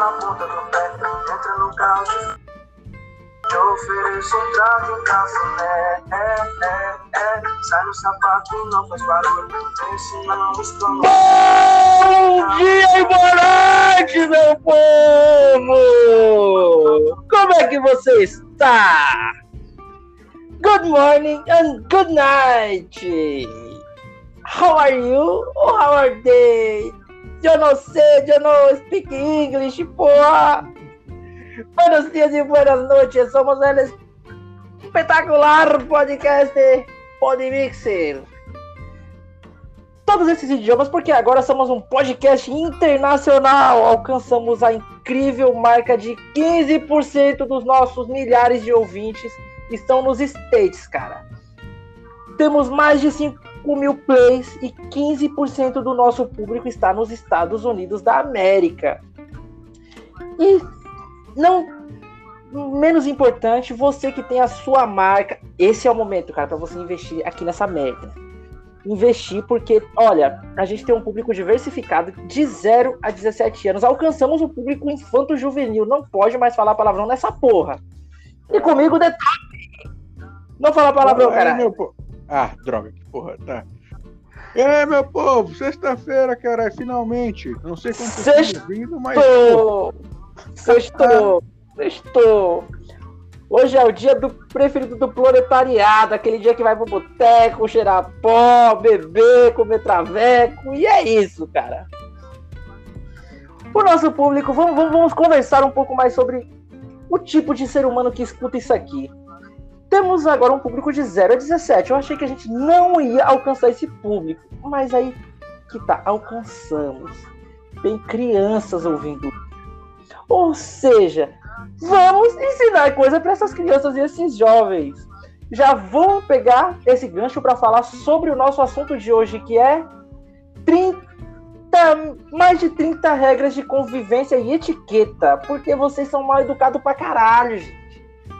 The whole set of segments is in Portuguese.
na ponta do pé. Entra no carro, te ofereço um trago, um café. É, é, é. Sai no sapato, não faz barulho. Vem ensinando os planos. Bom dia e meu povo! Como é que você está? Good morning and good night! How are you? How are they? Eu não sei, eu não speak English, porra! Buenos dias e buenas noites, somos eles espetacular podcast Podmixer. Todos esses idiomas, porque agora somos um podcast internacional. Alcançamos a incrível marca de 15% dos nossos milhares de ouvintes estão nos States, cara. Temos mais de 5 mil plays e 15% do nosso público está nos Estados Unidos da América. E não menos importante, você que tem a sua marca, esse é o momento, cara, para você investir aqui nessa merda. Investir porque, olha, a gente tem um público diversificado de 0 a 17 anos. Alcançamos o público infanto-juvenil. Não pode mais falar palavrão nessa porra. E comigo, detalhe. Não fala palavrão, cara. Ah, droga, porra, tá. É, meu povo, sexta-feira, cara, finalmente. Não sei quanto tempo vindo, mas. pô, Sextou. Sextou. Sextou. Hoje é o dia do preferido do proletariado, aquele dia que vai pro boteco, cheirar pó, beber, comer traveco, e é isso, cara. O nosso público, vamos, vamos, vamos conversar um pouco mais sobre o tipo de ser humano que escuta isso aqui. Temos agora um público de 0 a 17. Eu achei que a gente não ia alcançar esse público, mas aí que tá, alcançamos. Tem crianças ouvindo. Ou seja, vamos ensinar coisa para essas crianças e esses jovens. Já vou pegar esse gancho para falar sobre o nosso assunto de hoje, que é 30, mais de 30 regras de convivência e etiqueta, porque vocês são mal educados pra caralho, gente.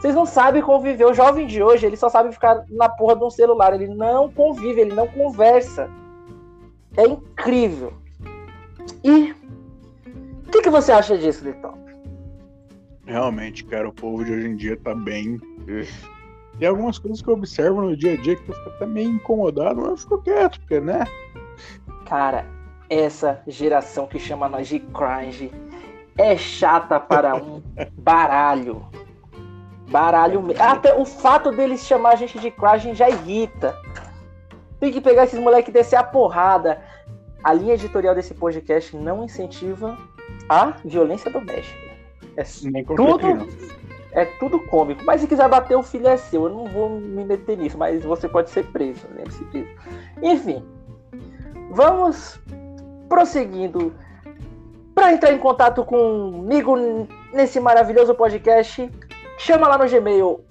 Vocês não sabem conviver. O jovem de hoje, ele só sabe ficar na porra de um celular. Ele não convive, ele não conversa. É incrível. E o que, que você acha disso, Litão? Realmente, cara, o povo de hoje em dia tá bem. Tem algumas coisas que eu observo no dia a dia que eu fico até meio incomodado, mas eu fico quieto, porque, né? Cara, essa geração que chama nós de cringe é chata para um baralho. Baralho mesmo. Até o fato deles chamar a gente de cringe já irrita. Tem que pegar esses moleques e descer a porrada. A linha editorial desse podcast não incentiva a violência doméstica. É tudo, é tudo cômico. Mas se quiser bater, o filho é seu. Eu não vou me meter nisso, mas você pode ser preso. Lembre-se disso. Enfim, vamos prosseguindo. Para entrar em contato comigo nesse maravilhoso podcast, chama lá no Gmail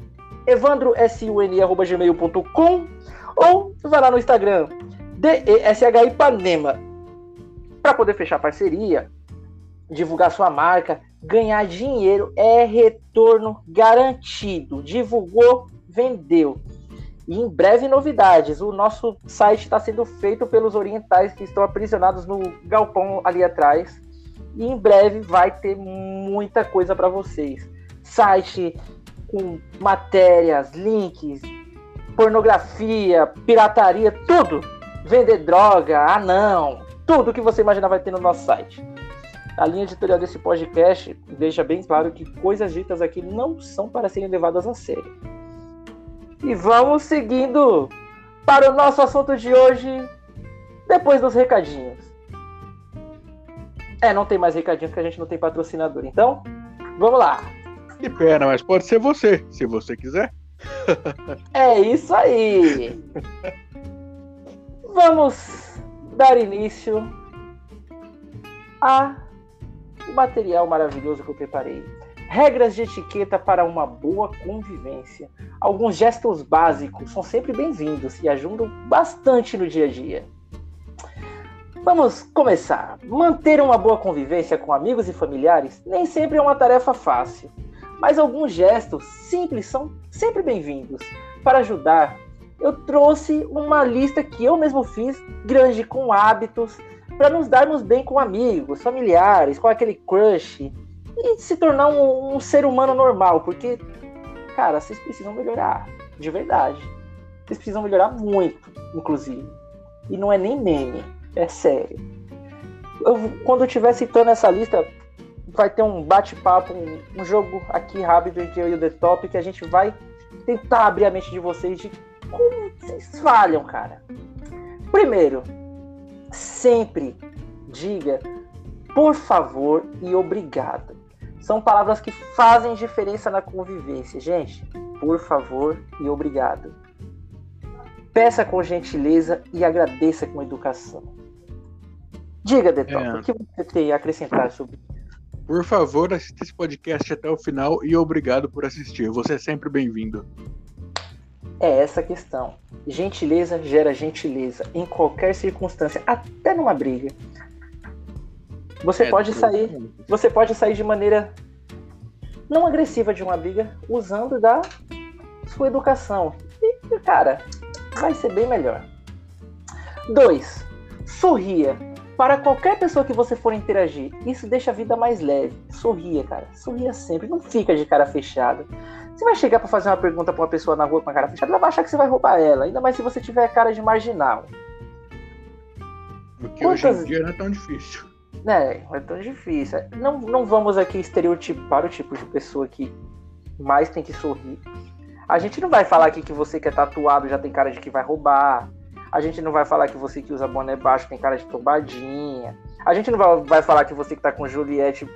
evandrosun.gmail.com ou vai lá no Instagram DESH Ipanema para poder fechar parceria, divulgar sua marca, ganhar dinheiro é retorno garantido. Divulgou, vendeu. E em breve novidades. O nosso site está sendo feito pelos orientais que estão aprisionados no galpão ali atrás. E em breve vai ter muita coisa para vocês. Site com matérias, links, pornografia, pirataria, tudo. Vender droga, anão, tudo que você imaginar vai ter no nosso site. A linha editorial desse podcast deixa bem claro que coisas ditas aqui não são para serem levadas a sério. E vamos seguindo para o nosso assunto de hoje, depois dos recadinhos. É, não tem mais recadinho porque a gente não tem patrocinador. Então, vamos lá. Que pena, mas pode ser você, se você quiser. É isso aí. Vamos dar início a material maravilhoso que eu preparei. Regras de etiqueta para uma boa convivência. Alguns gestos básicos são sempre bem-vindos e ajudam bastante no dia a dia. Vamos começar. Manter uma boa convivência com amigos e familiares nem sempre é uma tarefa fácil, mas alguns gestos simples são sempre bem-vindos. Para ajudar, eu trouxe uma lista que eu mesmo fiz, grande com hábitos, para nos darmos bem com amigos, familiares, com aquele crush e se tornar um, um ser humano normal, porque, cara, vocês precisam melhorar, de verdade. Vocês precisam melhorar muito, inclusive. E não é nem meme, é sério. Eu, quando eu estiver citando essa lista, vai ter um bate-papo, um, um, jogo aqui rápido entre eu e o The Top, que a gente vai tentar abrir a mente de vocês de como vocês falham, cara. Primeiro, sempre diga por favor e obrigado. São palavras que fazem diferença na convivência, gente. Por favor e obrigado. Peça com gentileza e agradeça com educação. Diga, Detop, é. o que você tem a acrescentar sobre isso? Por favor, assista esse podcast até o final e obrigado por assistir. Você é sempre bem-vindo. É essa a questão. Gentileza gera gentileza em qualquer circunstância, até numa briga. Você é, pode sair, você pode sair de maneira não agressiva de uma briga usando da sua educação. E, cara, vai ser bem melhor. 2. Sorria. Para qualquer pessoa que você for interagir, isso deixa a vida mais leve. Sorria, cara. Sorria sempre. Não fica de cara fechada. Você vai chegar para fazer uma pergunta para uma pessoa na rua com a cara fechada, ela vai achar que você vai roubar ela. Ainda mais se você tiver cara de marginal. Porque Quantas... hoje em dia não é tão difícil. É, não é tão difícil. Não, não vamos aqui estereotipar o tipo de pessoa que mais tem que sorrir. A gente não vai falar aqui que você que é tatuado já tem cara de que vai roubar. A gente não vai falar que você que usa boné baixo tem cara de tombadinha. A gente não vai, vai falar que você que tá com Juliette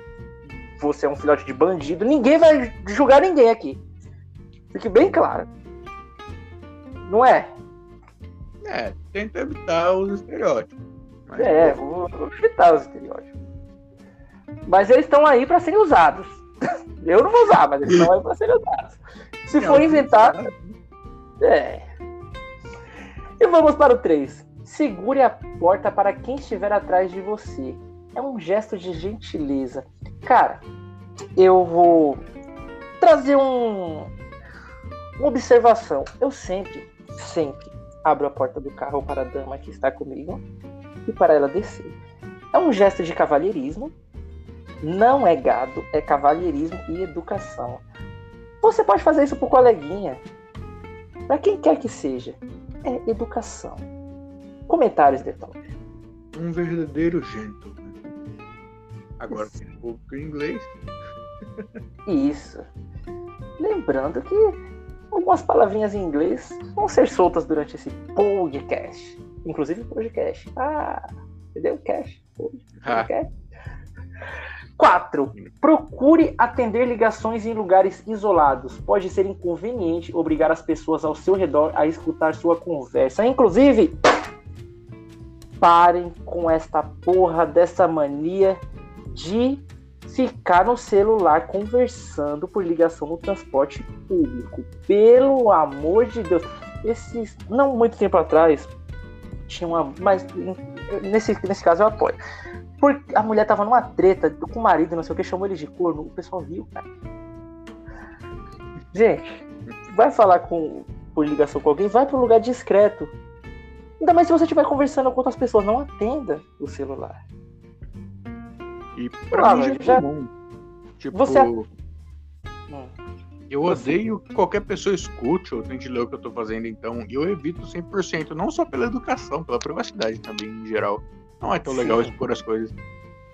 você é um filhote de bandido. Ninguém vai julgar ninguém aqui. Fique bem claro. Não é? É, tenta evitar os estereótipos. Mas... É, vou, vou evitar os estereótipos. Mas eles estão aí para serem usados. Eu não vou usar, mas eles estão aí para serem usados. Se for inventar. É. E vamos para o 3. Segure a porta para quem estiver atrás de você. É um gesto de gentileza. Cara, eu vou trazer um, uma observação. Eu sempre, sempre abro a porta do carro para a dama que está comigo e para ela descer. É um gesto de cavalheirismo, não é gado, é cavalheirismo e educação. Você pode fazer isso pro coleguinha, para quem quer que seja. É educação. Comentários, Detop. Um verdadeiro gentleman. Agora tem público em inglês. Isso. Lembrando que algumas palavrinhas em inglês vão ser soltas durante esse podcast. Inclusive podcast. Ah, entendeu? Cash. Podcast. Ah. 4. Procure atender ligações em lugares isolados. Pode ser inconveniente obrigar as pessoas ao seu redor a escutar sua conversa. Inclusive, parem com esta porra dessa mania de ficar no celular conversando por ligação no transporte público. Pelo amor de Deus. Esses, não muito tempo atrás, tinha uma. Mas nesse, nesse caso eu apoio. Porque a mulher tava numa treta com o marido, não sei o que, chamou ele de corno, o pessoal viu, cara. Gente, vai falar com, por ligação com alguém, vai para um lugar discreto. Ainda mais se você estiver conversando com outras pessoas, não atenda o celular. E pra ah, mim já, já... comum. Tipo, você... Hum. eu odeio que qualquer pessoa escute ou tente ler o que eu tô fazendo, então eu evito 100%, não só pela educação, pela privacidade também, em geral. Não é tão Sim. legal expor as coisas.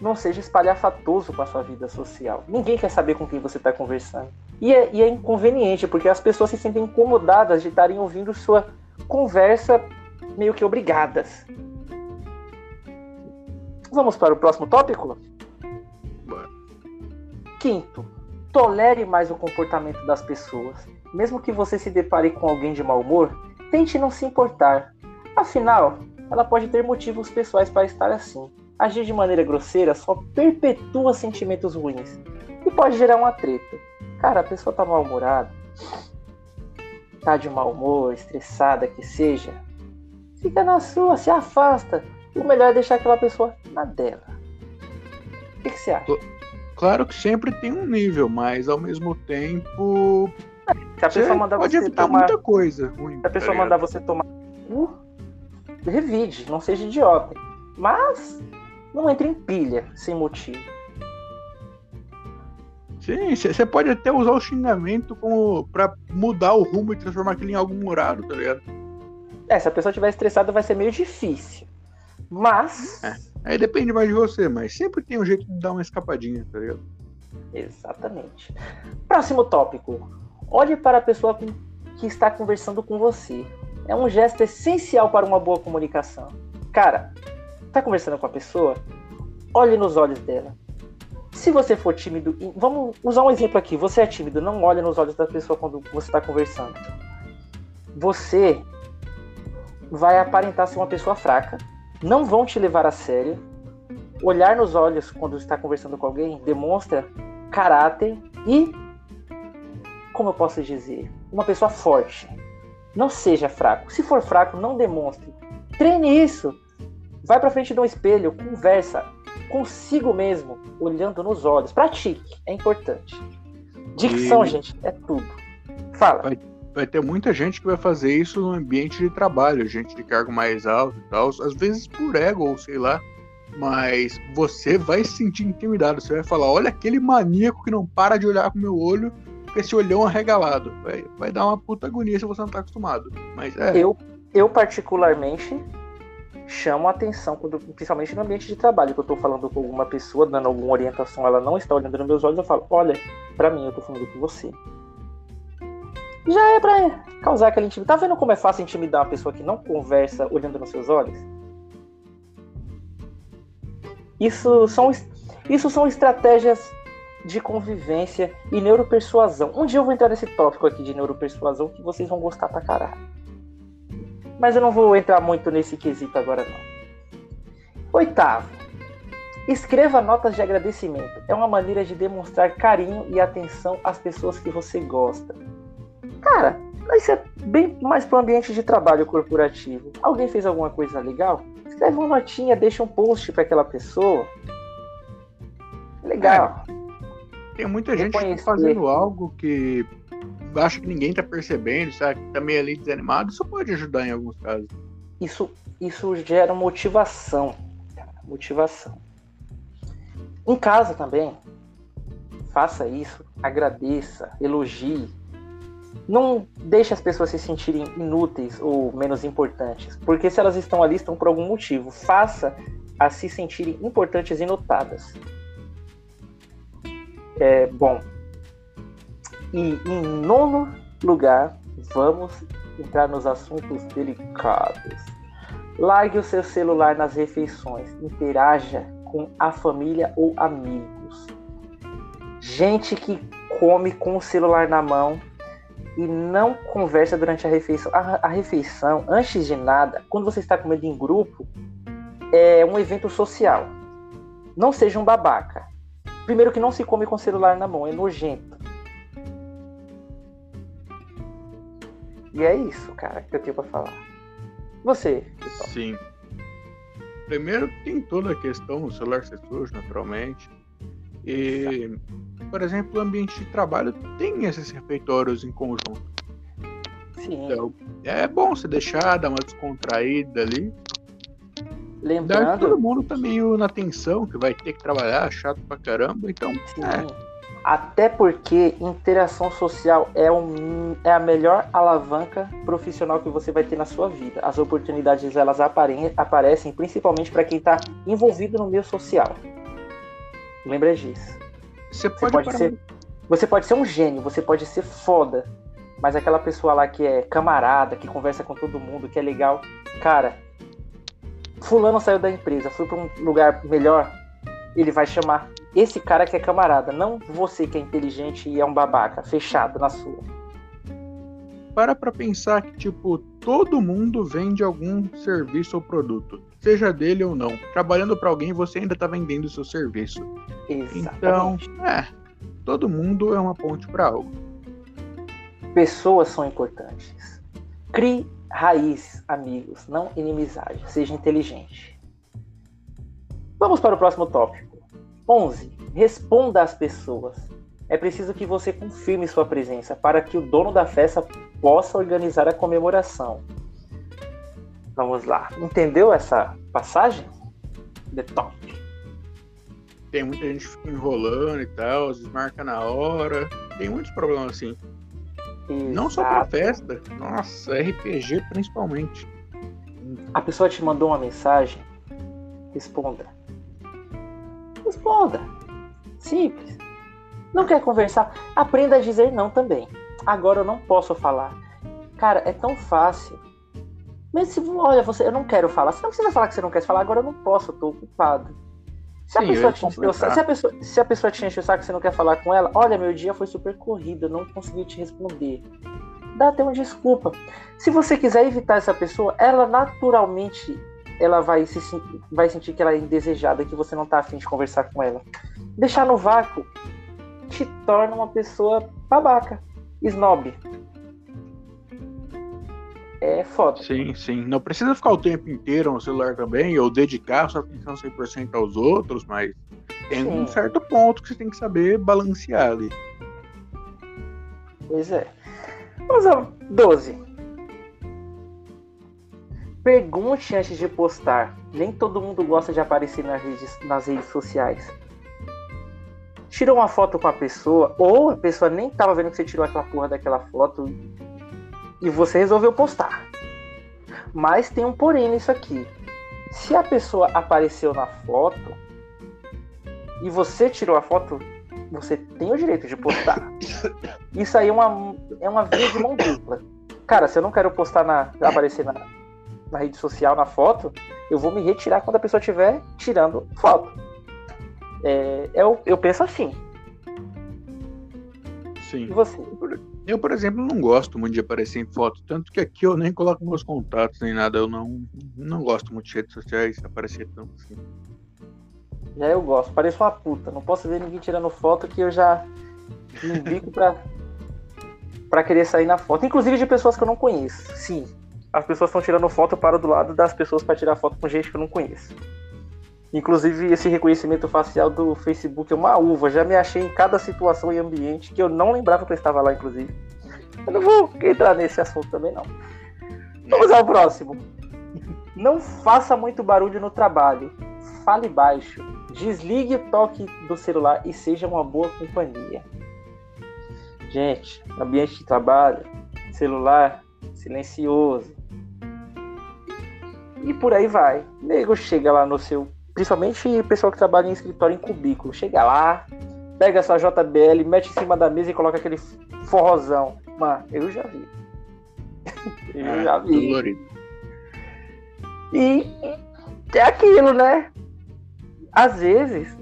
Não seja espalhafatoso com a sua vida social. Ninguém quer saber com quem você está conversando. E é, e é inconveniente, porque as pessoas se sentem incomodadas de estarem ouvindo sua conversa meio que obrigadas. Vamos para o próximo tópico? Quinto, tolere mais o comportamento das pessoas. Mesmo que você se depare com alguém de mau humor, tente não se importar. Afinal, ela pode ter motivos pessoais para estar assim. Agir de maneira grosseira só perpetua sentimentos ruins e pode gerar uma treta. Cara, a pessoa tá mal-humorada, tá de mau humor, estressada que seja, fica na sua, se afasta. O melhor é deixar aquela pessoa na dela. O que, que você acha? Claro que sempre tem um nível, mas ao mesmo tempo. Se a pessoa mandar pode você evitar tomar... muita coisa ruim. Se a pessoa tá mandar você tomar revide, não seja idiota. Mas não entre em pilha sem motivo. Sim, você pode até usar o xingamento como para mudar o rumo e transformar aquilo em algo morado, tá ligado? É, se a pessoa estiver estressada vai ser meio difícil. Mas. É, aí depende mais de você, mas sempre tem um jeito de dar uma escapadinha, tá ligado? Exatamente. Próximo tópico. Olhe para a pessoa que está conversando com você. É um gesto essencial para uma boa comunicação. Cara, tá conversando com a pessoa? Olhe nos olhos dela. Se você for tímido, vamos usar um exemplo aqui. Você é tímido, não olha nos olhos da pessoa quando você está conversando. Você vai aparentar ser uma pessoa fraca, não vão te levar a sério. Olhar nos olhos quando está conversando com alguém demonstra caráter e, como eu posso dizer, uma pessoa forte. Não seja fraco. Se for fraco, não demonstre. Treine isso. Vai para frente de um espelho, conversa consigo mesmo, olhando nos olhos. Pratique, é importante. Dicção, e... gente, é tudo. Fala. Vai, vai, ter muita gente que vai fazer isso no ambiente de trabalho, gente de cargo mais alto e tal, às vezes por ego ou sei lá. Mas você vai se sentir intimidado. Você vai falar: olha aquele maníaco que não para de olhar com meu olho com esse olhão arregalado. Vai, vai dar uma puta agonia se você não tá acostumado. Mas é. Eu, eu particularmente, chamo a atenção, quando, principalmente no ambiente de trabalho, que eu tô falando com alguma pessoa, dando alguma orientação, ela não está olhando nos meus olhos, eu falo: olha, para mim, eu tô falando com você. Já é pra causar aquela intimidade. Tá vendo como é fácil intimidar uma pessoa que não conversa olhando nos seus olhos? Isso são, isso são estratégias de convivência e neuropersuasão. Um dia eu vou entrar nesse tópico aqui de neuropersuasão que vocês vão gostar pra caralho. Mas eu não vou entrar muito nesse quesito agora não. Oitavo. Escreva notas de agradecimento. É uma maneira de demonstrar carinho e atenção às pessoas que você gosta. Cara, isso é bem mais para o ambiente de trabalho corporativo. Alguém fez alguma coisa legal? Escreve uma notinha, deixa um post para aquela pessoa. Legal. É. Tem muita gente tá fazendo algo que acha que ninguém tá percebendo, sabe? Que tá meio ali desanimado, isso pode ajudar em alguns casos. Isso, isso gera motivação. Motivação. Em casa também, faça isso, agradeça, elogie. Não deixe as pessoas se sentirem inúteis ou menos importantes, porque se elas estão ali, estão por algum motivo. Faça a se sentirem importantes e notadas. É, bom, e em nono lugar, vamos entrar nos assuntos delicados. Largue o seu celular nas refeições, interaja com a família ou amigos. Gente que come com o celular na mão e não conversa durante a refeição. A, a refeição, antes de nada, quando você está comendo em grupo, é um evento social. Não seja um babaca. Primeiro que não se come com o celular na mão, é nojento. E é isso, cara, que eu tenho pra falar. Você, pessoal. Sim. Primeiro tem toda a questão do celular ser sujo, naturalmente. E, por exemplo, o ambiente de trabalho tem esses refeitórios em conjunto. Sim. Então, é bom se deixar, dar uma descontraída ali. Lembrando. Dar todo mundo tá meio na tensão, que vai ter que trabalhar, chato pra caramba, então. Sim. É. Até porque interação social é, um, é a melhor alavanca profissional que você vai ter na sua vida. As oportunidades elas apare, aparecem principalmente para quem está envolvido no meio social. Lembra disso. Você pode, você pode ser, você pode ser um gênio, você pode ser foda, mas aquela pessoa lá que é camarada, que conversa com todo mundo, que é legal, cara, fulano saiu da empresa, foi para um lugar melhor, ele vai chamar esse cara que é camarada, não você que é inteligente e é um babaca, fechado na sua. Para pra pensar que, tipo, todo mundo vende algum serviço ou produto, seja dele ou não. Trabalhando para alguém, você ainda tá vendendo o seu serviço. Exatamente. Então, é, todo mundo é uma ponte para algo. Pessoas são importantes. Crie raiz, amigos, não inimizade. Seja inteligente. Vamos para o próximo tópico. 11. Responda às pessoas. É preciso que você confirme sua presença para que o dono da festa possa organizar a comemoração. Vamos lá. Entendeu essa passagem? The top. tem muita gente enrolando e tal, desmarca na hora. Tem muitos problemas assim. Exato. Não só pra festa, nossa, RPG principalmente. A pessoa te mandou uma mensagem, responda. Responda. Simples. Não quer conversar? Aprenda a dizer não também. Agora eu não posso falar. Cara, é tão fácil. Mas se, olha, você, eu não quero falar. Você não precisa falar que você não quer falar, agora eu não posso, eu tô ocupado. Se a, pessoa te, eu, se, a pessoa, se a pessoa te enche o saco que você não quer falar com ela, olha, meu dia foi super corrido, não consegui te responder. Dá até uma desculpa. Se você quiser evitar essa pessoa, ela naturalmente ela vai, se, vai sentir que ela é indesejada, que você não tá afim de conversar com ela. Deixar no vácuo te torna uma pessoa babaca, snob. É foda. Sim, sim. Não precisa ficar o tempo inteiro no celular também, ou dedicar sua atenção 100% aos outros, mas tem sim. um certo ponto que você tem que saber balancear ali. Pois é. Vamos ao 12. Pergunte antes de postar. Nem todo mundo gosta de aparecer nas redes, nas redes sociais. Tirou uma foto com a pessoa, ou a pessoa nem tava vendo que você tirou aquela porra daquela foto e você resolveu postar. Mas tem um porém nisso aqui. Se a pessoa apareceu na foto e você tirou a foto, você tem o direito de postar. Isso aí é uma, é uma via de mão dupla. Cara, se eu não quero postar na. aparecer na, na rede social, na foto, eu vou me retirar quando a pessoa estiver tirando foto. É, eu, eu penso assim. Sim. E você? Eu, por exemplo, não gosto muito de aparecer em foto, tanto que aqui eu nem coloco meus contatos nem nada. Eu não, não gosto muito de redes sociais aparecer tanto assim. Já eu gosto, pareço uma puta. Não posso ver ninguém tirando foto que eu já me bico pra, pra querer sair na foto. Inclusive de pessoas que eu não conheço. Sim, as pessoas estão tirando foto para do lado das pessoas para tirar foto com gente que eu não conheço. Inclusive, esse reconhecimento facial do Facebook é uma uva. Já me achei em cada situação e ambiente que eu não lembrava que eu estava lá, inclusive. Eu não vou entrar nesse assunto também, não. Vamos ao próximo. Não faça muito barulho no trabalho. Fale baixo. Desligue o toque do celular e seja uma boa companhia. Gente, ambiente de trabalho, celular silencioso, e por aí vai. O nego chega lá no seu. Principalmente o pessoal que trabalha em escritório em cubículo. Chega lá, pega sua JBL, mete em cima da mesa e coloca aquele forrozão. Mano, eu já vi. eu é, já vi. Dolorido. E é aquilo, né? Às vezes,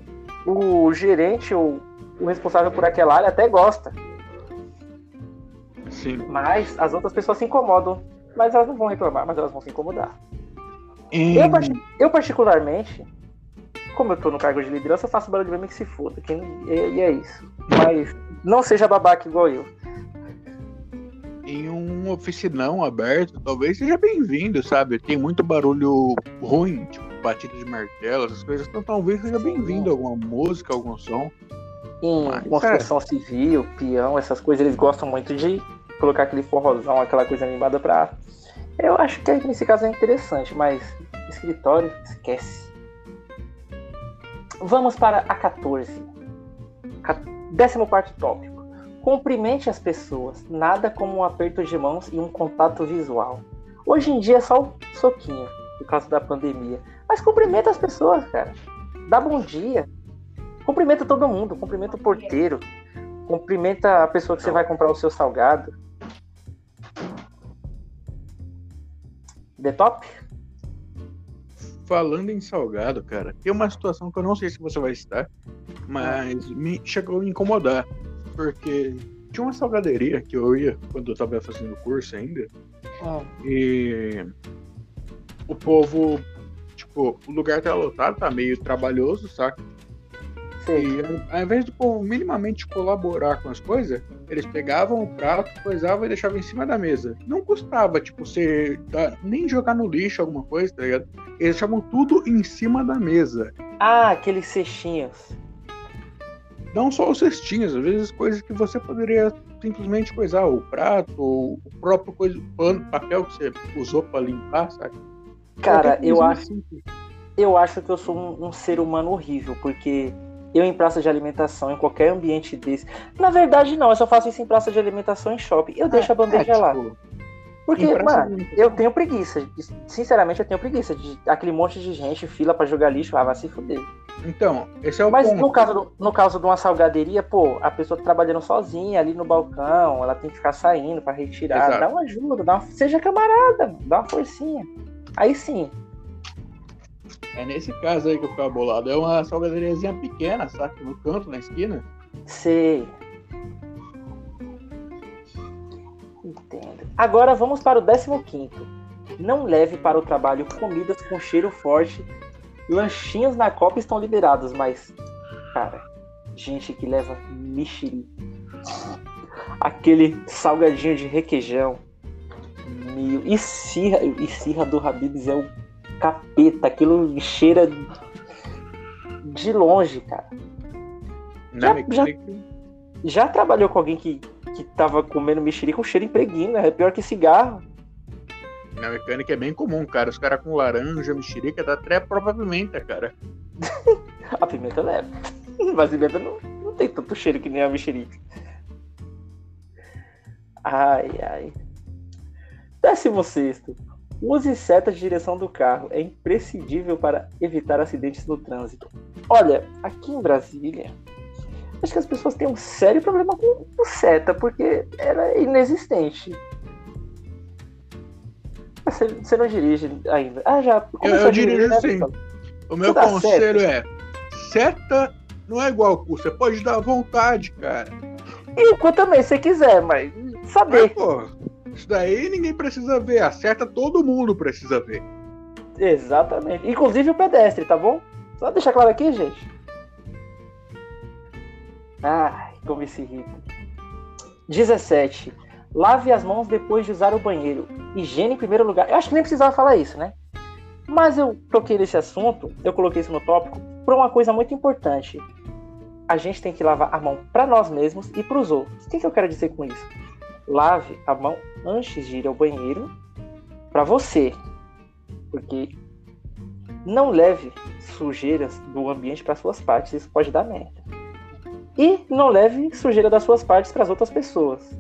o gerente ou o responsável por aquela área até gosta. Sim. Mas as outras pessoas se incomodam. Mas elas não vão reclamar, mas elas vão se incomodar. Eu, eu, particularmente, como eu tô no cargo de liderança, eu faço barulho de mim que se foda. Quem, e, e, é isso. Mas não seja babaca igual eu. Em um oficinão aberto, talvez seja bem-vindo, sabe? Tem muito barulho ruim, tipo batida de martelo, essas coisas. Então talvez seja bem-vindo alguma música, algum som. Em Mas, construção civil, peão, essas coisas, eles gostam muito de colocar aquele forrozão, aquela coisa animada pra eu acho que nesse caso é interessante, mas escritório, esquece. Vamos para a 14. 14 tópico. Cumprimente as pessoas, nada como um aperto de mãos e um contato visual. Hoje em dia é só o soquinho, por causa da pandemia. Mas cumprimenta as pessoas, cara. Dá bom dia. Cumprimenta todo mundo. Cumprimenta o porteiro. Cumprimenta a pessoa que você vai comprar o seu salgado. The Top? Falando em salgado, cara, tem uma situação que eu não sei se você vai estar, mas me chegou a me incomodar. Porque tinha uma salgaderia que eu ia quando eu tava fazendo curso ainda. Ah. E o povo, tipo, o lugar tá lotado, tá meio trabalhoso, saca? E ao invés do povo minimamente colaborar com as coisas, eles pegavam o prato, coisavam e deixavam em cima da mesa. Não custava, tipo, você nem jogar no lixo alguma coisa, tá ligado? Eles deixavam tudo em cima da mesa. Ah, aqueles cestinhos. Não só os cestinhos, às vezes coisas que você poderia simplesmente coisar, o prato, ou o próprio coisa, pano, papel que você usou para limpar, sabe? Cara, eu acho. Eu acho que eu sou um, um ser humano horrível, porque Eu em praça de alimentação, em qualquer ambiente desse. Na verdade, não, eu só faço isso em praça de alimentação em shopping. Eu deixo a bandeja é, tipo, lá. Porque, mano, eu tenho preguiça. Sinceramente, eu tenho preguiça de aquele monte de gente, fila para jogar lixo, ah, vai se fuder. Então, esse é o Mas ponto. no caso, do, no caso de uma salgaderia, pô, a pessoa tá trabalhando sozinha ali no balcão, ela tem que ficar saindo para retirar, Exato. dá uma ajuda, dá uma, seja camarada, dá uma forcinha. Aí sim. É nesse caso aí que eu ficava bolado. É uma salgaderiazinha pequena, sabe? No canto, na esquina. Sei. Entendo. Agora vamos para o 15. Não leve para o trabalho comidas com cheiro forte. Lanchinhos na copa estão liberados, mas, cara, gente que leva mexerica. Aquele salgadinho de requeijão. Meu, e cirra, e cirra do Habibs é o capeta. Aquilo cheira de longe, cara. Já, já, já trabalhou com alguém que que tava comendo mexerica com cheiro impregna, é pior que cigarro. Na mecânica é bem comum, cara. Os caras com laranja, mexerica, dá até própria pimenta, cara. a pimenta leva. Mas a pimenta não, não tem tanto cheiro que nem a mexerica. Ai, ai. Décimo sexto. Use seta de direção do carro. É imprescindível para evitar acidentes no trânsito. Olha, aqui em Brasília, acho que as pessoas têm um sério problema com o seta, porque ela é inexistente. Você, você não dirige ainda. Ah, já. Eu, eu dirijo né, sim. O meu conselho é: seta não é igual cu, você pode dar vontade, cara. E o cu também, se quiser, mas saber. Mas, pô, isso daí ninguém precisa ver. A seta todo mundo precisa ver. Exatamente. Inclusive o pedestre, tá bom? Só deixar claro aqui, gente. Ai, como isso irrita. 17. Lave as mãos depois de usar o banheiro. Higiene em primeiro lugar. Eu acho que nem precisava falar isso, né? Mas eu toquei nesse assunto, eu coloquei isso no tópico, por uma coisa muito importante. A gente tem que lavar a mão para nós mesmos e para os outros. O que, que eu quero dizer com isso? Lave a mão antes de ir ao banheiro para você. Porque não leve sujeiras do ambiente para suas partes, isso pode dar merda. E não leve sujeira das suas partes para as outras pessoas.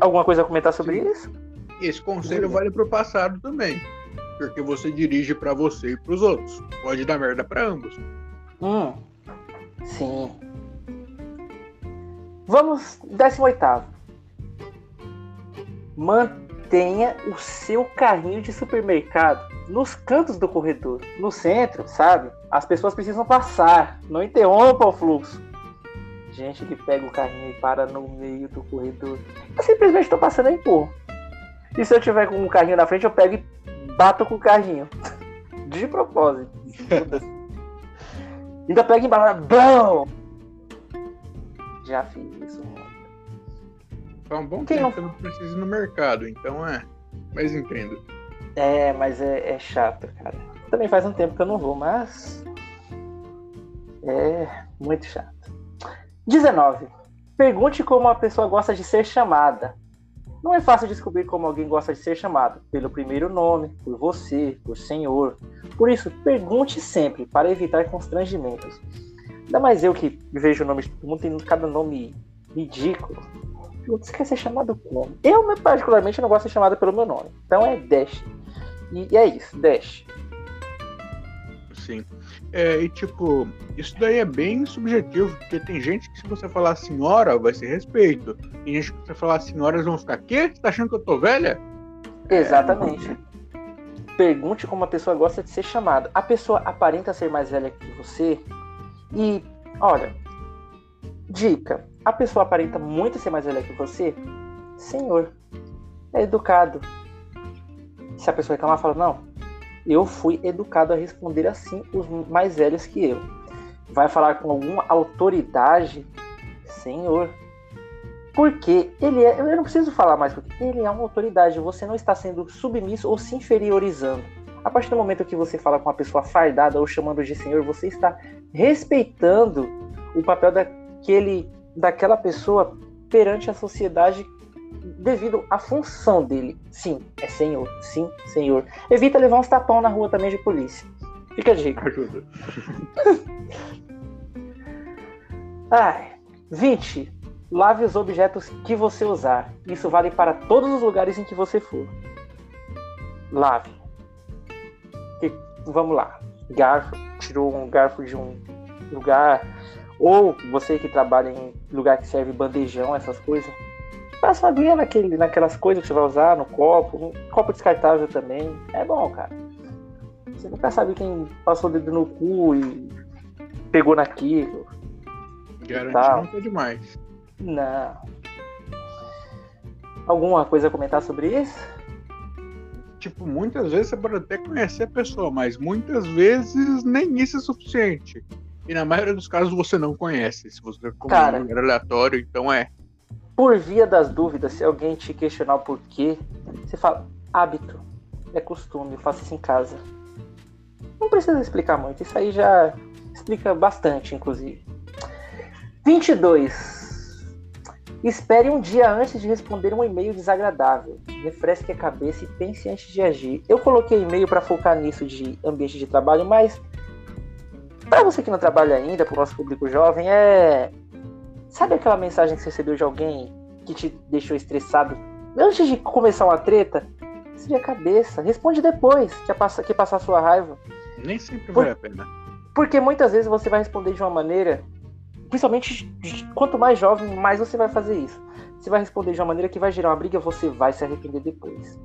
Alguma coisa a comentar sobre Sim. isso? Esse conselho vale para o passado também. Porque você dirige para você e para os outros. Pode dar merda para ambos. Hum, sim. Vamos, 18. Mantenha o seu carrinho de supermercado nos cantos do corredor. No centro, sabe? As pessoas precisam passar. Não interrompa o fluxo. Gente que pega o carrinho e para no meio do corredor. Eu simplesmente estou passando e empurro. E se eu tiver com um carrinho na frente, eu pego e bato com o carrinho. De propósito. Ainda pega e bala. Bom! Já fiz isso. Faz um bom Quem tempo não... que eu não preciso ir no mercado, então é. Mas entendo. É, mas é, é chato, cara. Também faz um tempo que eu não vou, mas. É muito chato. 19. Pergunte como a pessoa gosta de ser chamada. Não é fácil descobrir como alguém gosta de ser chamado. Pelo primeiro nome, por você, por senhor. Por isso, pergunte sempre, para evitar constrangimentos. Ainda mais eu que vejo o nome de todo mundo, tem cada nome ridículo. Você quer ser chamado como? Eu, particularmente, não gosto de ser chamado pelo meu nome. Então é Dash. E, e é isso, Dash. Sim. É, e tipo, isso daí é bem subjetivo, porque tem gente que se você falar senhora, vai ser respeito. Tem gente que se você falar senhora, eles vão ficar, quê? Você tá achando que eu tô velha? Exatamente. É... Pergunte como a pessoa gosta de ser chamada. A pessoa aparenta ser mais velha que você. E, olha, dica: a pessoa aparenta muito ser mais velha que você? Senhor. É educado se a pessoa reclamar, fala, não, eu fui educado a responder assim os mais velhos que eu. Vai falar com alguma autoridade, senhor. Porque ele é, eu não preciso falar mais, porque ele é uma autoridade, você não está sendo submisso ou se inferiorizando. A partir do momento que você fala com uma pessoa fardada ou chamando de senhor, você está respeitando o papel daquele, daquela pessoa perante a sociedade devido à função dele. Sim, é senhor. Sim, senhor. Evita levar uns tapão na rua também de polícia. Fica a dica. Ajuda. Ai, 20. Lave os objetos que você usar. Isso vale para todos os lugares em que você for. Lave. E, vamos lá. Garfo. Tirou um garfo de um lugar. Ou você que trabalha em lugar que serve bandejão, essas coisas. Passa uma aguinha naquele, naquelas coisas que você vai usar, no copo. Um copo descartável também. É bom, cara. Você nunca sabe quem passou o dedo no cu e pegou naquilo. Garantir não foi demais. Não. Alguma coisa a comentar sobre isso? Tipo, muitas vezes você pode até conhecer a pessoa, mas muitas vezes nem isso é suficiente. E na maioria dos casos você não conhece. Se você Cara, um aleatório, então é. Por via das dúvidas, se alguém te questionar o porquê, você fala, hábito, é costume, eu faço isso em casa. Não precisa explicar muito, isso aí já explica bastante, inclusive. 22. Espere um dia antes de responder um e-mail desagradável. Refresque a cabeça e pense antes de agir. Eu coloquei e-mail para focar nisso de ambiente de trabalho, mas para você que não trabalha ainda, para o nosso público jovem, é. Sabe aquela mensagem que você recebeu de alguém que te deixou estressado? Antes de começar uma treta, esfria a cabeça. Responde depois que, passa, que passar sua raiva. Nem sempre Por... vale a pena. Porque muitas vezes você vai responder de uma maneira principalmente quanto mais jovem, mais você vai fazer isso. Você vai responder de uma maneira que vai gerar uma briga, você vai se arrepender depois.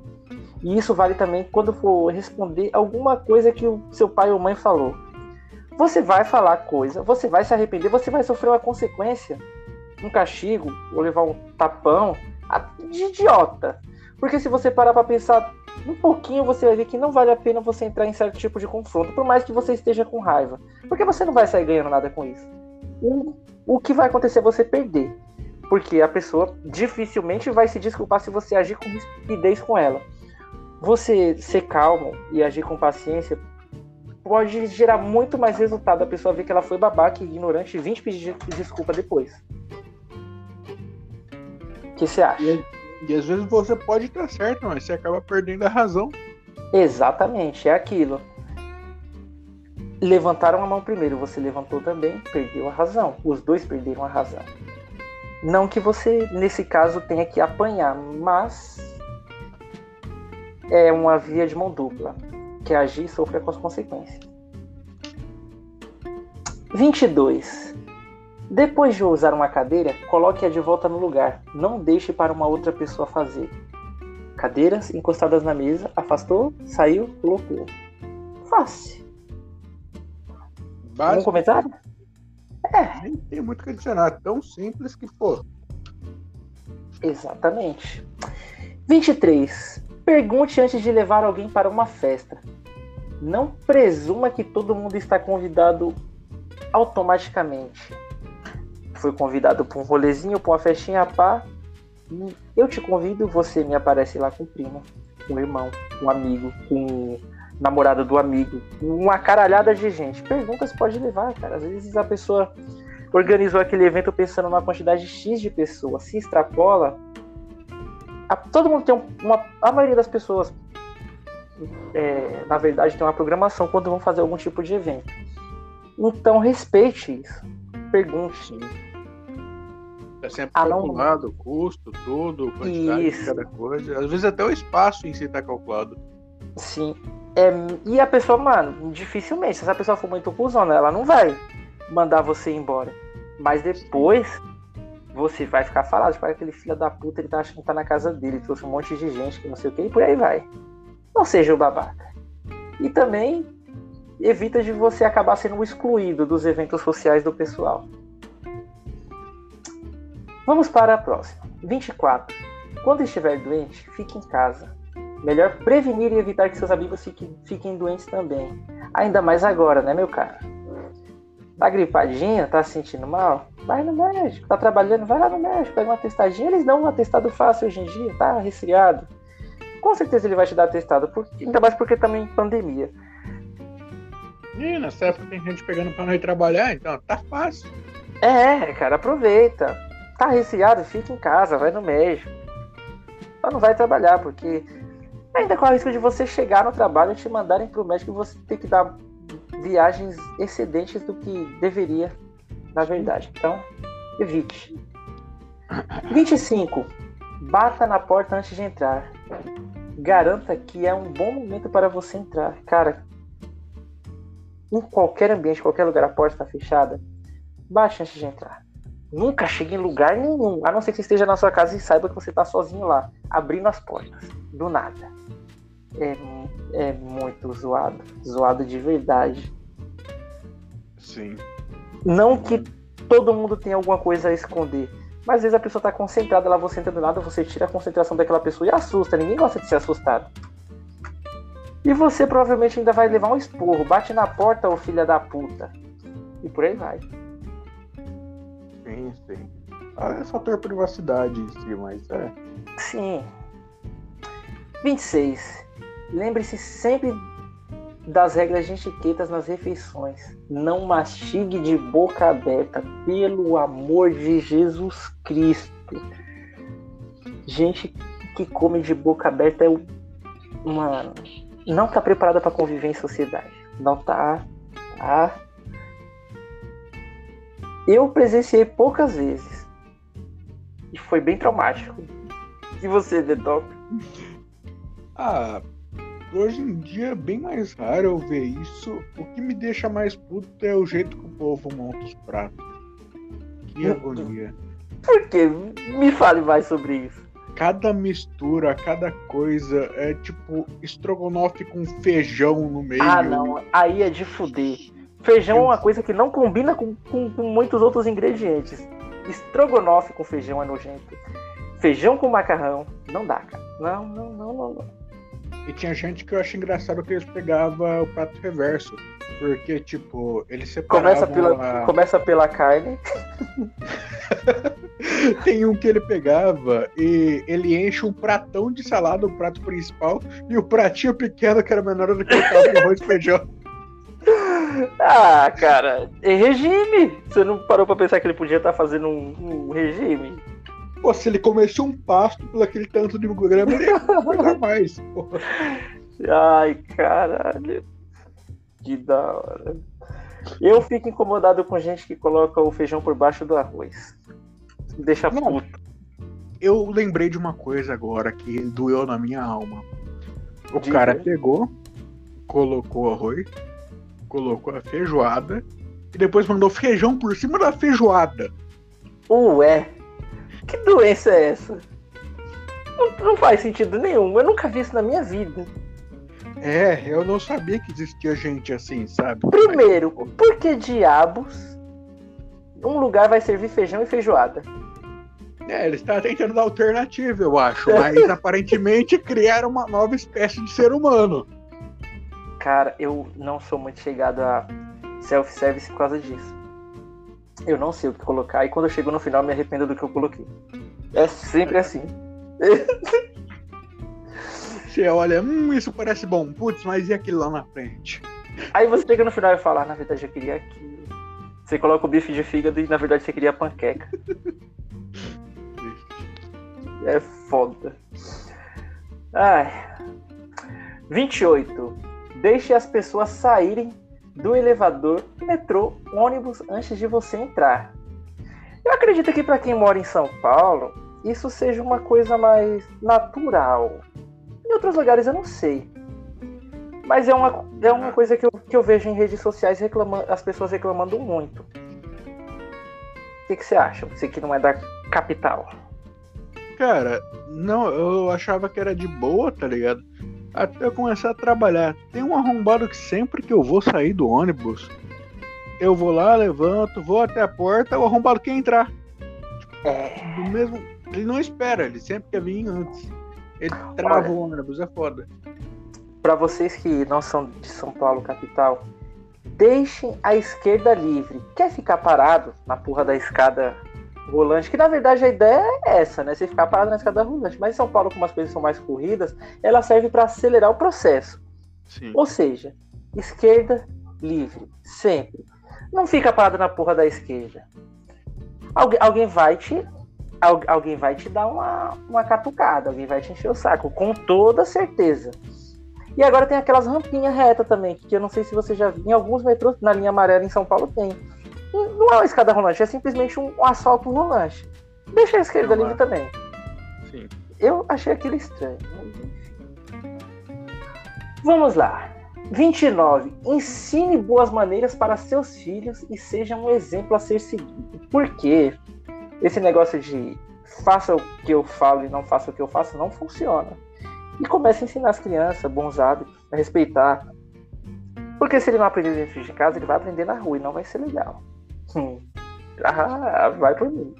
E isso vale também quando for responder alguma coisa que o seu pai ou mãe falou. Você vai falar coisa, você vai se arrepender, você vai sofrer uma consequência, um castigo, ou levar um tapão de idiota. Porque se você parar para pensar um pouquinho, você vai ver que não vale a pena você entrar em certo tipo de confronto, por mais que você esteja com raiva. Porque você não vai sair ganhando nada com isso o, o que vai acontecer é você perder. Porque a pessoa dificilmente vai se desculpar se você agir com rapidez com ela. Você ser calmo e agir com paciência pode gerar muito mais resultado. A pessoa ver que ela foi babaca e ignorante e 20 pedir desculpa depois. O que você acha? E, e às vezes você pode estar certo, mas você acaba perdendo a razão. Exatamente, é aquilo levantaram a mão primeiro, você levantou também, perdeu a razão. Os dois perderam a razão. Não que você, nesse caso, tenha que apanhar, mas é uma via de mão dupla, que agir sofrer com as consequências. 22. Depois de usar uma cadeira, coloque-a de volta no lugar. Não deixe para uma outra pessoa fazer. Cadeiras encostadas na mesa, afastou, saiu, colocou. Fácil. Básico. Um comentário? É. Nem tem muito o que adicionar. Tão simples que, pô. Exatamente. 23. Pergunte antes de levar alguém para uma festa. Não presuma que todo mundo está convidado automaticamente. Foi convidado para um rolezinho, para uma festinha pá. Eu te convido, você me aparece lá com primo, com irmão, com amigo, com namorada do amigo, uma caralhada de gente. Perguntas pode levar, cara. Às vezes a pessoa organizou aquele evento pensando numa quantidade X de pessoas, se extrapola. A, todo mundo tem uma. A maioria das pessoas, é, na verdade, tem uma programação quando vão fazer algum tipo de evento. Então respeite isso. Pergunte. É sempre ah, calculado, o custo, tudo, quantidade isso. de cada coisa. Às vezes até o espaço em si está calculado. Sim. É, e a pessoa, mano, dificilmente, se essa pessoa for muito cuzona, ela não vai mandar você embora. Mas depois você vai ficar falado, para aquele filho da puta, ele tá achando que tá na casa dele, trouxe um monte de gente que não sei o que, e por aí vai. Não seja o babaca. E também evita de você acabar sendo excluído dos eventos sociais do pessoal. Vamos para a próxima. 24. Quando estiver doente, fique em casa. Melhor prevenir e evitar que seus amigos fiquem, fiquem doentes também. Ainda mais agora, né, meu cara? Tá gripadinha, tá se sentindo mal? Vai no médico. Tá trabalhando? Vai lá no médico, pega uma testadinha. Eles dão um atestado fácil hoje em dia, tá resfriado. Com certeza ele vai te dar atestado, porque, ainda mais porque também pandemia. E nessa época tem gente pegando pra não ir trabalhar, então tá fácil. É, cara, aproveita. Tá resfriado, fica em casa, vai no médico. Só não vai trabalhar, porque Ainda com o risco de você chegar no trabalho e te mandarem pro médico e você ter que dar viagens excedentes do que deveria, na verdade. Então, evite. 25. Bata na porta antes de entrar. Garanta que é um bom momento para você entrar. Cara, em qualquer ambiente, qualquer lugar, a porta está fechada, bate antes de entrar. Nunca chegue em lugar nenhum, a não ser que você esteja na sua casa e saiba que você está sozinho lá, abrindo as portas, do nada. É, é muito zoado, zoado de verdade. Sim. Não que todo mundo tenha alguma coisa a esconder, mas às vezes a pessoa está concentrada lá, você entra do nada, você tira a concentração daquela pessoa e assusta. Ninguém gosta de ser assustado. E você provavelmente ainda vai levar um esporro. Bate na porta, ô filha da puta. E por aí vai. Sim, sim. Ah, é fator privacidade em si, mas é. Sim. 26. Lembre-se sempre das regras de etiquetas nas refeições. Não mastigue de boca aberta, pelo amor de Jesus Cristo. Gente que come de boca aberta é. Mano, não tá preparada para conviver em sociedade. Não tá. Tá. Eu presenciei poucas vezes. E foi bem traumático. E você, Dedop? Ah, hoje em dia é bem mais raro eu ver isso. O que me deixa mais puto é o jeito que o povo monta os pratos. Que agonia. Por quê? Me fale mais sobre isso. Cada mistura, cada coisa é tipo estrogonofe com feijão no meio. Ah, não. Aí é de fuder. Feijão é uma coisa que não combina com, com, com muitos outros ingredientes. Estrogonofe com feijão é nojento. Feijão com macarrão, não dá, cara. Não, não, não, não, não. E tinha gente que eu acho engraçado que eles pegavam o prato reverso. Porque, tipo, eles separavam... Começa pela, a... começa pela carne. Tem um que ele pegava e ele enche um pratão de salada, o prato principal, e o pratinho pequeno, que era menor do que o prato arroz e feijão. Ah, cara, é regime. Você não parou pra pensar que ele podia estar tá fazendo um, um regime? Pô, se ele comesse um pasto por aquele tanto de grama, ele ia mais. Ai, caralho. Que da hora. Eu fico incomodado com gente que coloca o feijão por baixo do arroz. Deixa não, puto. Eu lembrei de uma coisa agora que doeu na minha alma. O Diga. cara pegou, colocou arroz, colocou a feijoada e depois mandou feijão por cima da feijoada. Ué, que doença é essa? Não, não faz sentido nenhum. Eu nunca vi isso na minha vida. É, eu não sabia que existia gente assim, sabe? Primeiro, por que diabos um lugar vai servir feijão e feijoada? É, ele está tentando dar alternativa, eu acho, mas aparentemente criaram uma nova espécie de ser humano. Cara, eu não sou muito chegado a self-service por causa disso. Eu não sei o que colocar e quando eu chego no final me arrependo do que eu coloquei. É sempre assim. Você olha, hum, isso parece bom. Putz, mas e aquilo lá na frente? Aí você chega no final e fala, ah, na verdade eu queria aquilo. Você coloca o bife de fígado e na verdade você queria panqueca. é foda. Ai. 28. Deixe as pessoas saírem do elevador, metrô, ônibus antes de você entrar. Eu acredito que para quem mora em São Paulo, isso seja uma coisa mais natural. Em outros lugares eu não sei. Mas é uma, é uma coisa que eu, que eu vejo em redes sociais reclamando, as pessoas reclamando muito. O que, que você acha? Você que não é da capital. Cara, não, eu achava que era de boa, tá ligado? Até eu começar a trabalhar. Tem um arrombado que sempre que eu vou sair do ônibus, eu vou lá, levanto, vou até a porta, o arrombado quer entrar. É. Do mesmo, ele não espera, ele sempre quer vir antes. Ele trava Olha, o ônibus, é foda. Para vocês que não são de São Paulo capital, deixem a esquerda livre. Quer ficar parado na porra da escada rolante, que na verdade a ideia é essa, né? Você ficar parado na escada rolante. Mas em São Paulo, como as coisas são mais corridas, ela serve para acelerar o processo. Sim. Ou seja, esquerda livre, sempre. Não fica parado na porra da esquerda. Algu alguém vai te. alguém vai te dar uma, uma catucada, alguém vai te encher o saco, com toda certeza. E agora tem aquelas rampinhas retas também, que eu não sei se você já viu. Em alguns metrôs, na linha amarela em São Paulo, tem. Não é uma escada rolante, é simplesmente um, asfalto rolante. Deixa a esquerda livre também. Sim. Eu achei aquilo estranho. Vamos lá. 29. Ensine boas maneiras para seus filhos e seja um exemplo a ser seguido. Por quê? Esse negócio de faça o que eu falo e não faça o que eu faço não funciona. E comece a ensinar as crianças bons hábitos, a respeitar. Porque se ele não aprender dentro de casa, ele vai aprender na rua e não vai ser legal. Hum. Ah, vai por mim.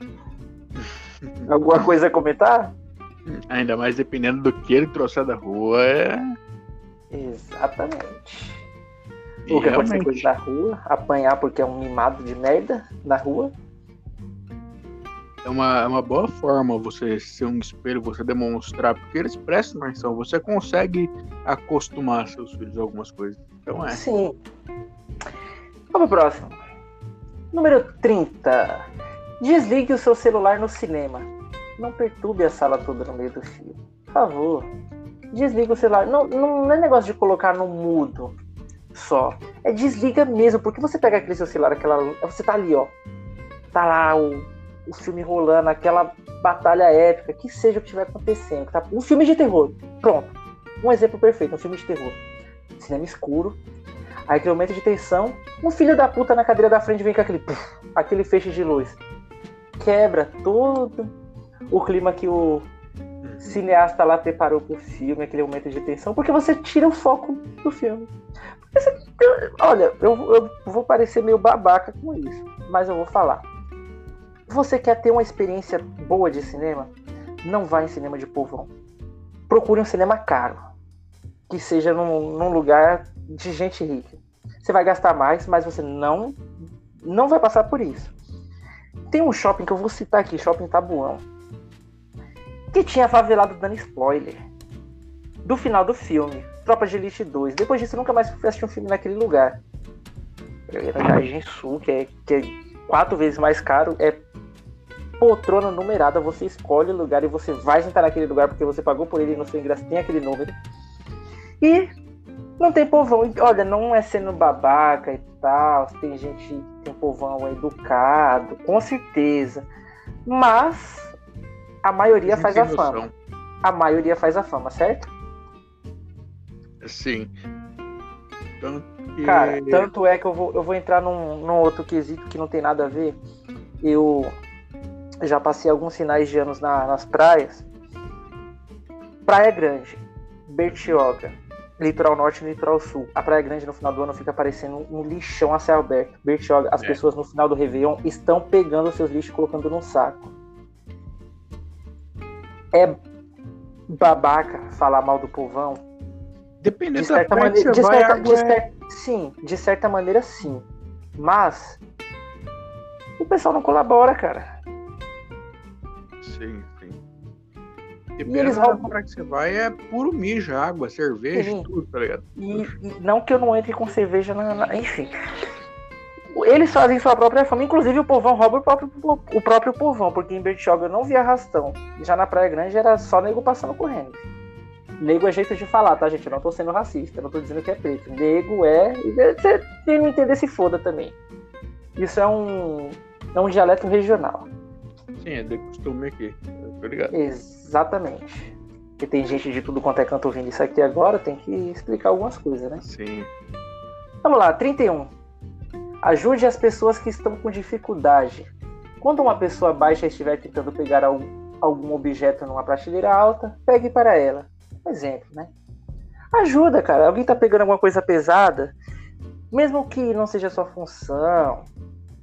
Alguma coisa a comentar? Ainda mais dependendo do que ele trouxer da rua, é. Exatamente. O que pode ser coisa da rua, apanhar porque é um mimado de merda na rua é uma, é uma boa forma você ser um espelho, você demonstrar, porque eles prestam atenção, você consegue acostumar seus filhos a algumas coisas. Então é. Sim. Vamos pro próximo. Número 30. Desligue o seu celular no cinema. Não perturbe a sala toda no meio do filme. Por favor. Desliga o celular. Não, não é negócio de colocar no mudo só. É desliga mesmo, porque você pega aquele seu celular, aquela. Você tá ali, ó. Tá lá o o filme rolando, aquela batalha épica, que seja o que estiver acontecendo. Tá? Um filme de terror, pronto. Um exemplo perfeito, um filme de terror. Cinema escuro, aí aquele momento de tensão, um filho da puta na cadeira da frente vem com aquele, puff, aquele feixe de luz. Quebra todo o clima que o cineasta lá preparou pro filme, aquele momento de tensão, porque você tira o foco do filme. Você, olha, eu, eu vou parecer meio babaca com isso, mas eu vou falar você quer ter uma experiência boa de cinema? Não vá em cinema de povão. Procure um cinema caro. Que seja num, num lugar de gente rica. Você vai gastar mais, mas você não, não vai passar por isso. Tem um shopping que eu vou citar aqui, Shopping Tabuão. Que tinha favelado dando spoiler. Do final do filme. Tropa de Elite 2. Depois disso, eu nunca mais fui assistir um filme naquele lugar. Na Jardim Sul, que é, que é quatro vezes mais caro, é poltrona numerada, você escolhe o lugar e você vai sentar naquele lugar porque você pagou por ele e no seu ingresso tem aquele número. E não tem povão. Olha, não é sendo babaca e tal, tem gente, tem povão educado, com certeza. Mas a maioria faz a fama. A maioria faz a fama, certo? Sim. Tanto que... Cara, tanto é que eu vou, eu vou entrar num, num outro quesito que não tem nada a ver. Eu já passei alguns finais de anos na, nas praias. Praia Grande, Bertioga, Litoral Norte e Litoral Sul. A Praia Grande no final do ano fica parecendo um lixão a céu aberto. Bertioga, as é. pessoas no final do Réveillon estão pegando os seus lixos e colocando num saco. É babaca falar mal do povão. Dependendo de certa maneira, de certa, de certa, sim, de certa maneira sim. Mas o pessoal não colabora, cara. Sim. E, eles roubam pra que você vai é puro mijo, água, cerveja, sim. tudo, tá ligado? E, não que eu não entre com cerveja na, na, Enfim. Eles fazem sua própria fama, inclusive o povão rouba o próprio, o próprio povão, porque em Bertioga eu não via arrastão. Já na Praia Grande era só nego passando correndo. Nego é jeito de falar, tá, gente? Eu não tô sendo racista, não tô dizendo que é preto. Nego é. Você não entender se foda também. Isso é um, é um dialeto regional. Sim, é de costume aqui. Tô ligado. Exatamente. Porque tem gente de tudo quanto é canto ouvindo isso aqui agora, tem que explicar algumas coisas, né? Sim. Vamos lá, 31. Ajude as pessoas que estão com dificuldade. Quando uma pessoa baixa estiver tentando pegar algum, algum objeto numa prateleira alta, pegue para ela. Exemplo, né? Ajuda, cara. Alguém tá pegando alguma coisa pesada, mesmo que não seja sua função,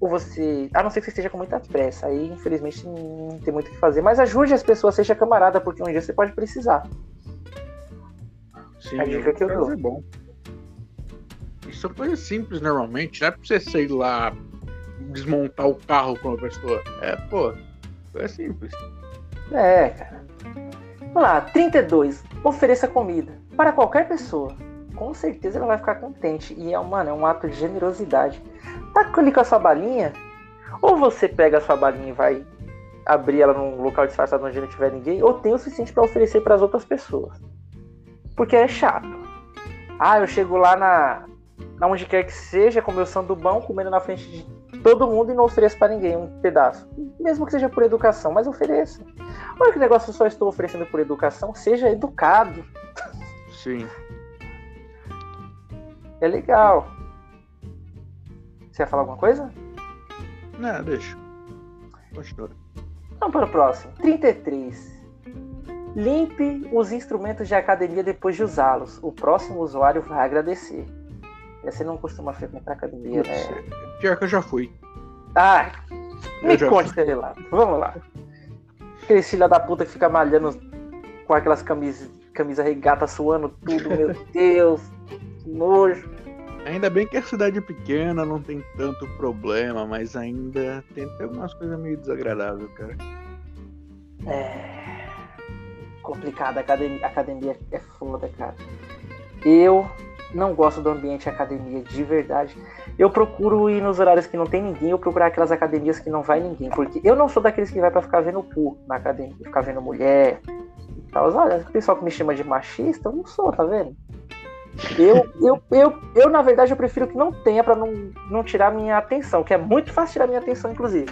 ou você. A não ser que você esteja com muita pressa. Aí, infelizmente, não tem muito o que fazer. Mas ajude as pessoas, seja camarada, porque um dia você pode precisar. Sim, a dica que eu dou. É bom. Isso é coisa simples normalmente, não é pra você sair lá desmontar o carro com uma pessoa. É, pô, é simples. É, cara. Vamos lá, 32. Ofereça comida para qualquer pessoa. Com certeza ela vai ficar contente. E é, mano, é um ato de generosidade tá ali com a sua balinha, ou você pega a sua balinha e vai abrir ela num local disfarçado onde não tiver ninguém, ou tem o suficiente para oferecer para as outras pessoas. Porque é chato. Ah, eu chego lá na, na onde quer que seja, com meu sandubão, comendo na frente de todo mundo e não ofereço para ninguém um pedaço. Mesmo que seja por educação, mas ofereça. Olha que negócio eu só estou oferecendo por educação, seja educado. Sim. É legal. Você ia falar alguma coisa? Não, deixa. Continua. Vamos para o próximo. 33. Limpe os instrumentos de academia depois de usá-los. O próximo usuário vai agradecer. Você não costuma frequentar academia, né? Pior que eu já fui. Ah, me conte seu relato. Vamos lá. Aquele filho da puta que fica malhando com aquelas camisas camisa regata suando tudo, meu Deus, nojo. Ainda bem que a cidade é pequena, não tem tanto problema, mas ainda tem algumas coisas meio desagradáveis, cara. É. Complicado, a academia, academia é foda, cara. Eu não gosto do ambiente academia de verdade. Eu procuro ir nos horários que não tem ninguém, eu procurar aquelas academias que não vai ninguém, porque eu não sou daqueles que vai para ficar vendo cu na academia, ficar vendo mulher e tal. Olha, o pessoal que me chama de machista, eu não sou, tá vendo? Eu, eu, eu, eu, na verdade, eu prefiro que não tenha para não, não tirar minha atenção, que é muito fácil tirar minha atenção, inclusive.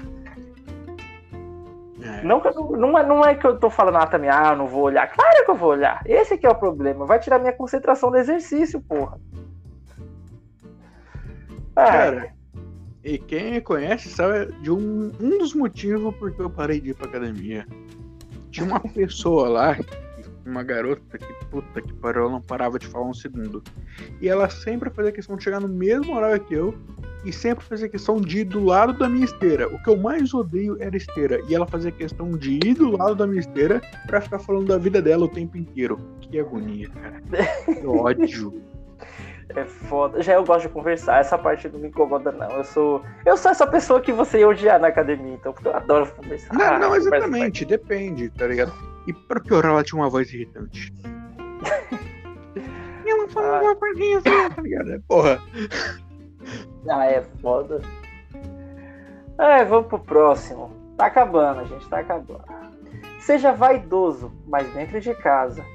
É. Não, não, é, não é que eu tô falando ah, também, ah, não vou olhar. Claro que eu vou olhar. Esse que é o problema. Vai tirar minha concentração do exercício, porra. Cara, e quem me conhece sabe de um, um dos motivos porque eu parei de ir pra academia. Tinha uma pessoa lá uma garota que, puta que pariu, ela não parava de falar um segundo. E ela sempre fazia questão de chegar no mesmo horário que eu e sempre fazia questão de ir do lado da minha esteira. O que eu mais odeio era esteira. E ela fazia questão de ir do lado da minha esteira pra ficar falando da vida dela o tempo inteiro. Que agonia, cara. Que ódio. É foda. Já eu gosto de conversar, essa parte não me incomoda, não. Eu sou. Eu sou essa pessoa que você ia odiar na academia, então, porque eu adoro conversar. Não, não, exatamente, depende, tá ligado? E pra piorar, ela tinha uma voz irritante. e ela falava ah. uma coisinha assim, tá ligado? É, porra. Ah, é foda. É, vamos pro próximo. Tá acabando, gente, tá acabando. Seja vaidoso, mas dentro de casa.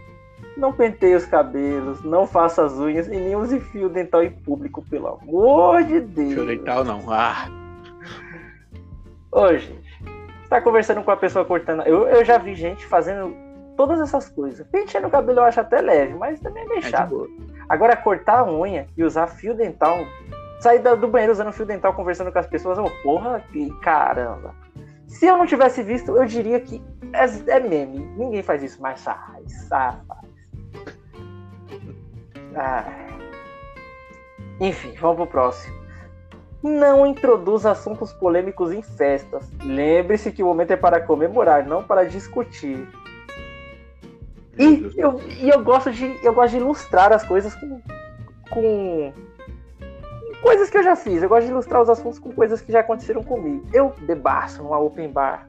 Não penteie os cabelos, não faça as unhas e nem use fio dental em público, pelo amor de Deus. Fio dental não, ah. Ô, gente, tá conversando com a pessoa cortando. Eu, eu já vi gente fazendo todas essas coisas. Pentear o cabelo eu acho até leve, mas também é meio é chato. Agora, cortar a unha e usar fio dental, sair do banheiro usando fio dental conversando com as pessoas, oh, porra, que caramba. Se eu não tivesse visto, eu diria que é, é meme. Ninguém faz isso, mas faz, faz. Ah. Enfim, vamos pro próximo. Não introduz assuntos polêmicos em festas. Lembre-se que o momento é para comemorar, não para discutir. E eu, e eu gosto de eu gosto de ilustrar as coisas com, com coisas que eu já fiz. Eu gosto de ilustrar os assuntos com coisas que já aconteceram comigo. Eu debaixo numa open bar.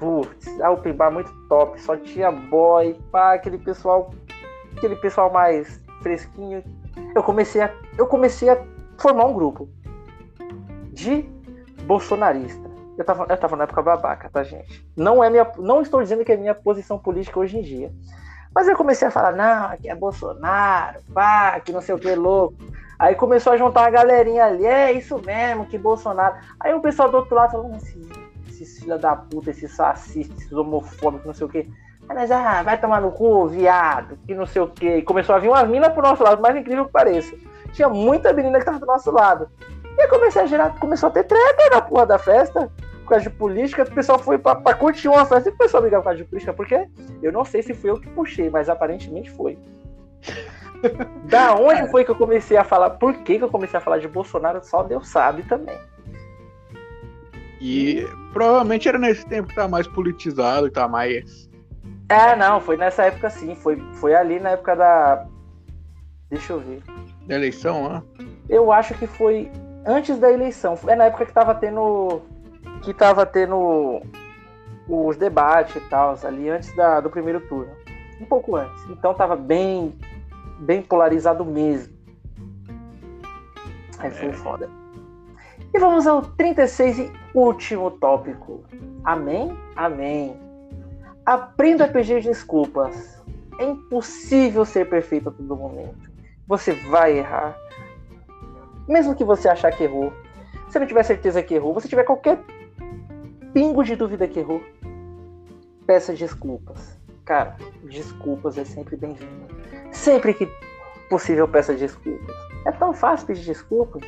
Putz, a open bar muito top. Só tinha boy, pá, aquele pessoal, aquele pessoal mais fresquinho. Eu comecei a, eu comecei a formar um grupo de bolsonarista. Eu tava, eu tava na época babaca, tá, gente? Não, é minha, não estou dizendo que é minha posição política hoje em dia. Mas eu comecei a falar, não, aqui é Bolsonaro, pá, que não sei o que, louco. Aí começou a juntar uma galerinha ali, é isso mesmo, que Bolsonaro. Aí o pessoal do outro lado falou, esses, esses filha da puta, esses fascistas, esses homofóbicos, não sei o que. Aí nós, ah, vai tomar no cu, viado, que não sei o que. E começou a vir umas minas pro nosso lado, mais incrível que pareça. Tinha muita menina que tava do nosso lado. E aí comecei a gerar, começou a ter treta na porra da festa, por causa de política. O pessoal foi pra, pra curtir uma festa e começou a brigar por causa de política, porque eu não sei se fui eu que puxei, mas aparentemente foi. da onde foi que eu comecei a falar? Por que, que eu comecei a falar de Bolsonaro? Só Deus sabe também. E provavelmente era nesse tempo que tá mais politizado, que tá mais. É, não, foi nessa época sim. Foi, foi ali na época da. Deixa eu ver. Da eleição, né? Eu acho que foi antes da eleição. É na época que tava tendo. Que tava tendo os debates e tal, ali antes da, do primeiro turno. Um pouco antes. Então tava bem, bem polarizado mesmo. Aí foi é. foda. E vamos ao 36 e último tópico. Amém? Amém. Aprenda a pedir desculpas. É impossível ser perfeito a todo momento. Você vai errar. Mesmo que você achar que errou, se não tiver certeza que errou, você tiver qualquer pingo de dúvida que errou, peça desculpas. Cara, desculpas é sempre bem-vindo. Sempre que possível, peça desculpas. É tão fácil pedir desculpa.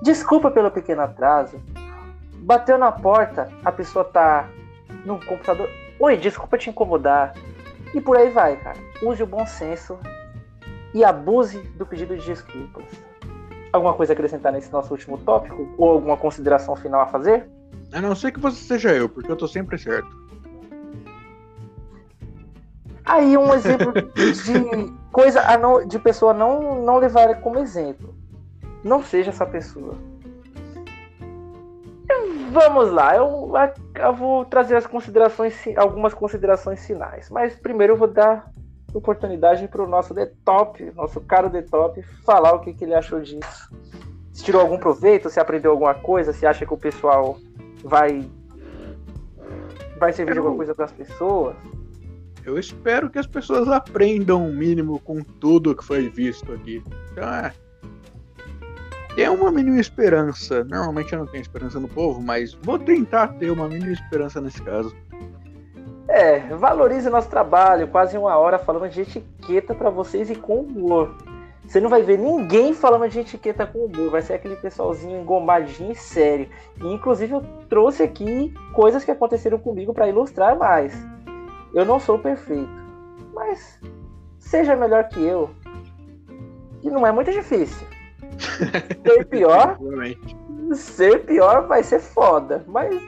Desculpa pelo pequeno atraso. Bateu na porta, a pessoa tá no computador. Oi, desculpa te incomodar. E por aí vai, cara. Use o bom senso e abuse do pedido de desculpas. Alguma coisa a acrescentar nesse nosso último tópico? Ou alguma consideração final a fazer? A não ser que você seja eu, porque eu tô sempre certo. Aí um exemplo de coisa não, de pessoa não, não levar como exemplo. Não seja essa pessoa. Vamos lá, eu, eu vou trazer as considerações, algumas considerações finais. Mas primeiro eu vou dar oportunidade para o nosso Detop, nosso caro Detop, falar o que, que ele achou disso. Se tirou algum proveito, se aprendeu alguma coisa, se acha que o pessoal vai vai servir de alguma coisa para as pessoas. Eu espero que as pessoas aprendam o mínimo com tudo que foi visto aqui. Então, é, tem uma mínima esperança. Normalmente eu não tenho esperança no povo, mas vou tentar ter uma mínima esperança nesse caso. É, valorize nosso trabalho, quase uma hora falando de etiqueta para vocês e com humor. Você não vai ver ninguém falando de etiqueta com humor, vai ser aquele pessoalzinho engomadinho e sério. E, inclusive eu trouxe aqui coisas que aconteceram comigo para ilustrar mais. Eu não sou perfeito, mas seja melhor que eu. E não é muito difícil. Ser pior, ser pior vai ser foda, mas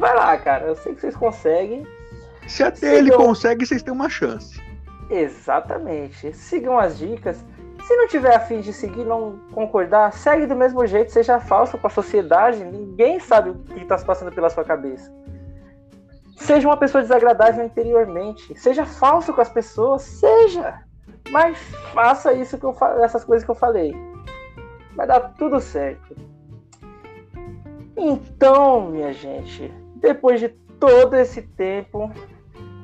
vai lá, cara. Eu sei que vocês conseguem. Se até Sigam... ele consegue, vocês têm uma chance. Exatamente. Sigam as dicas. Se não tiver afim de seguir, não concordar, segue do mesmo jeito, seja falso com a sociedade. Ninguém sabe o que está se passando pela sua cabeça. Seja uma pessoa desagradável interiormente. Seja falso com as pessoas. Seja. Mas faça isso que eu essas coisas que eu falei. Vai dar tudo certo. Então, minha gente, depois de todo esse tempo,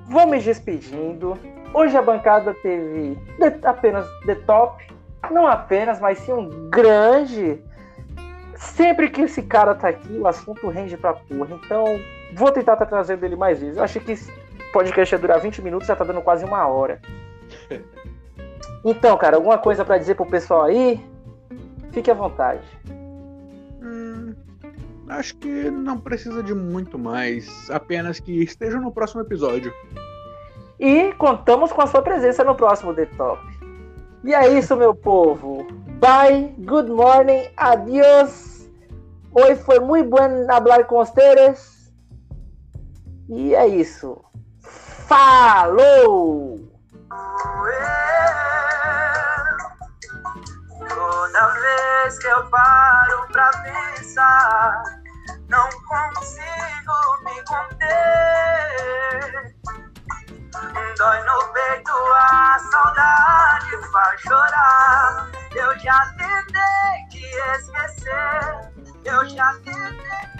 vou me despedindo. Hoje a bancada teve apenas The Top, não apenas, mas sim um grande. Sempre que esse cara tá aqui, o assunto rende pra porra. Então, vou tentar estar tá trazendo ele mais vezes. Eu achei que esse podcast ia durar 20 minutos, já tá dando quase uma hora. Então, cara, alguma coisa para dizer pro pessoal aí? Fique à vontade. Acho que não precisa de muito mais. Apenas que estejam no próximo episódio. E contamos com a sua presença no próximo The Top. E é isso, meu povo. Bye, good morning, adiós. Hoje foi muito bom hablar com vocês. E é isso. Falou! Toda vez que eu paro pra pensar, não consigo me conter. Dói no peito, a saudade faz chorar. Eu já tentei te esquecer, eu já tentei.